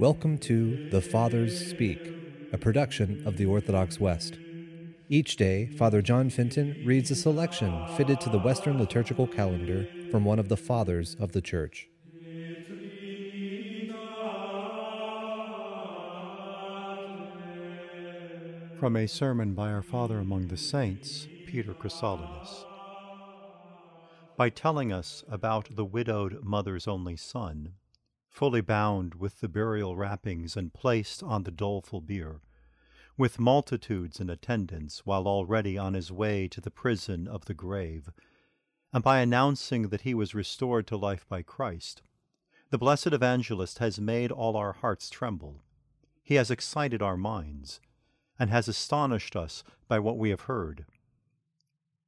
Welcome to The Fathers Speak, a production of the Orthodox West. Each day, Father John Fenton reads a selection fitted to the Western liturgical calendar from one of the Fathers of the Church. From a sermon by our Father among the Saints, Peter Chrysologus. By telling us about the widowed mother's only son, fully bound with the burial wrappings and placed on the doleful bier, with multitudes in attendance while already on his way to the prison of the grave, and by announcing that he was restored to life by Christ, the blessed evangelist has made all our hearts tremble. He has excited our minds, and has astonished us by what we have heard.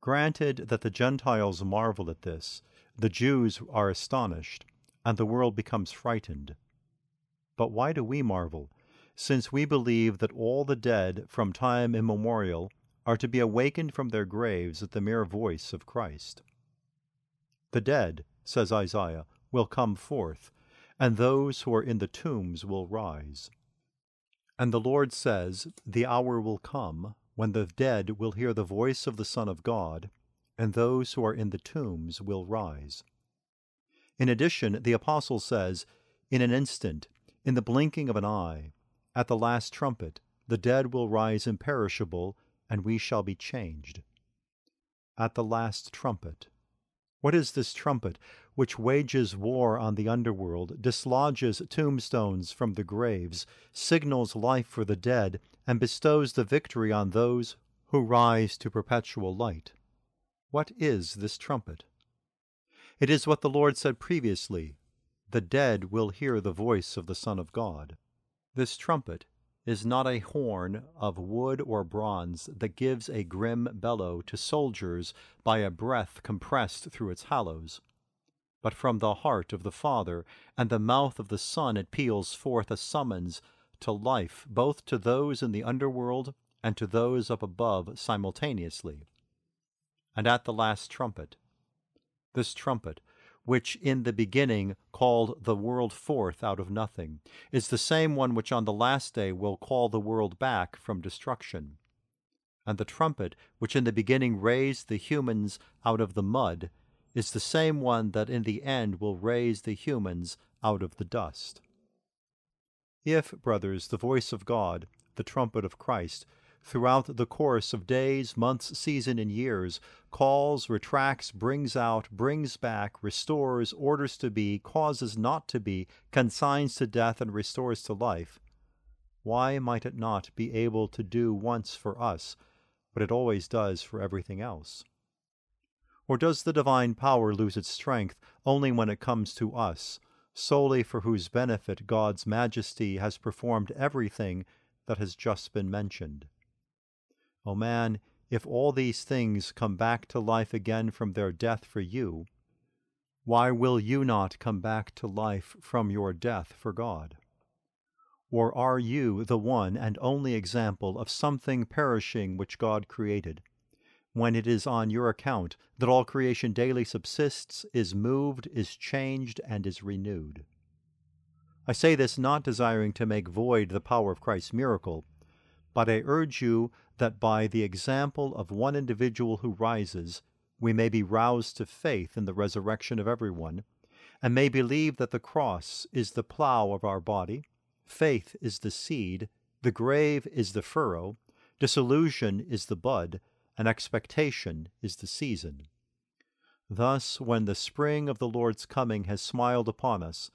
Granted that the Gentiles marvel at this, the Jews are astonished, and the world becomes frightened. But why do we marvel, since we believe that all the dead from time immemorial are to be awakened from their graves at the mere voice of Christ? The dead, says Isaiah, will come forth, and those who are in the tombs will rise. And the Lord says, The hour will come when the dead will hear the voice of the Son of God, and those who are in the tombs will rise. In addition, the Apostle says, In an instant, in the blinking of an eye, at the last trumpet, the dead will rise imperishable, and we shall be changed. At the last trumpet. What is this trumpet which wages war on the underworld, dislodges tombstones from the graves, signals life for the dead, and bestows the victory on those who rise to perpetual light? What is this trumpet? It is what the Lord said previously the dead will hear the voice of the Son of God. This trumpet is not a horn of wood or bronze that gives a grim bellow to soldiers by a breath compressed through its hollows, but from the heart of the Father and the mouth of the Son it peals forth a summons to life both to those in the underworld and to those up above simultaneously. And at the last trumpet, this trumpet, which in the beginning called the world forth out of nothing, is the same one which on the last day will call the world back from destruction. And the trumpet, which in the beginning raised the humans out of the mud, is the same one that in the end will raise the humans out of the dust. If, brothers, the voice of God, the trumpet of Christ, throughout the course of days, months, season, and years, calls, retracts, brings out, brings back, restores, orders to be, causes not to be, consigns to death, and restores to life, why might it not be able to do once for us what it always does for everything else? Or does the divine power lose its strength only when it comes to us, solely for whose benefit God's majesty has performed everything that has just been mentioned? O man, if all these things come back to life again from their death for you, why will you not come back to life from your death for God? Or are you the one and only example of something perishing which God created, when it is on your account that all creation daily subsists, is moved, is changed, and is renewed? I say this not desiring to make void the power of Christ's miracle, but I urge you that by the example of one individual who rises, we may be roused to faith in the resurrection of everyone, and may believe that the cross is the plough of our body, faith is the seed, the grave is the furrow, disillusion is the bud, and expectation is the season. Thus, when the spring of the Lord's coming has smiled upon us,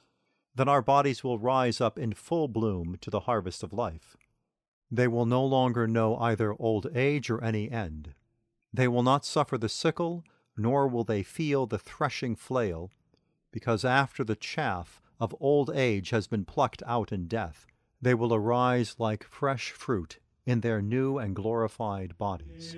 then our bodies will rise up in full bloom to the harvest of life. They will no longer know either old age or any end. They will not suffer the sickle, nor will they feel the threshing flail, because after the chaff of old age has been plucked out in death, they will arise like fresh fruit in their new and glorified bodies.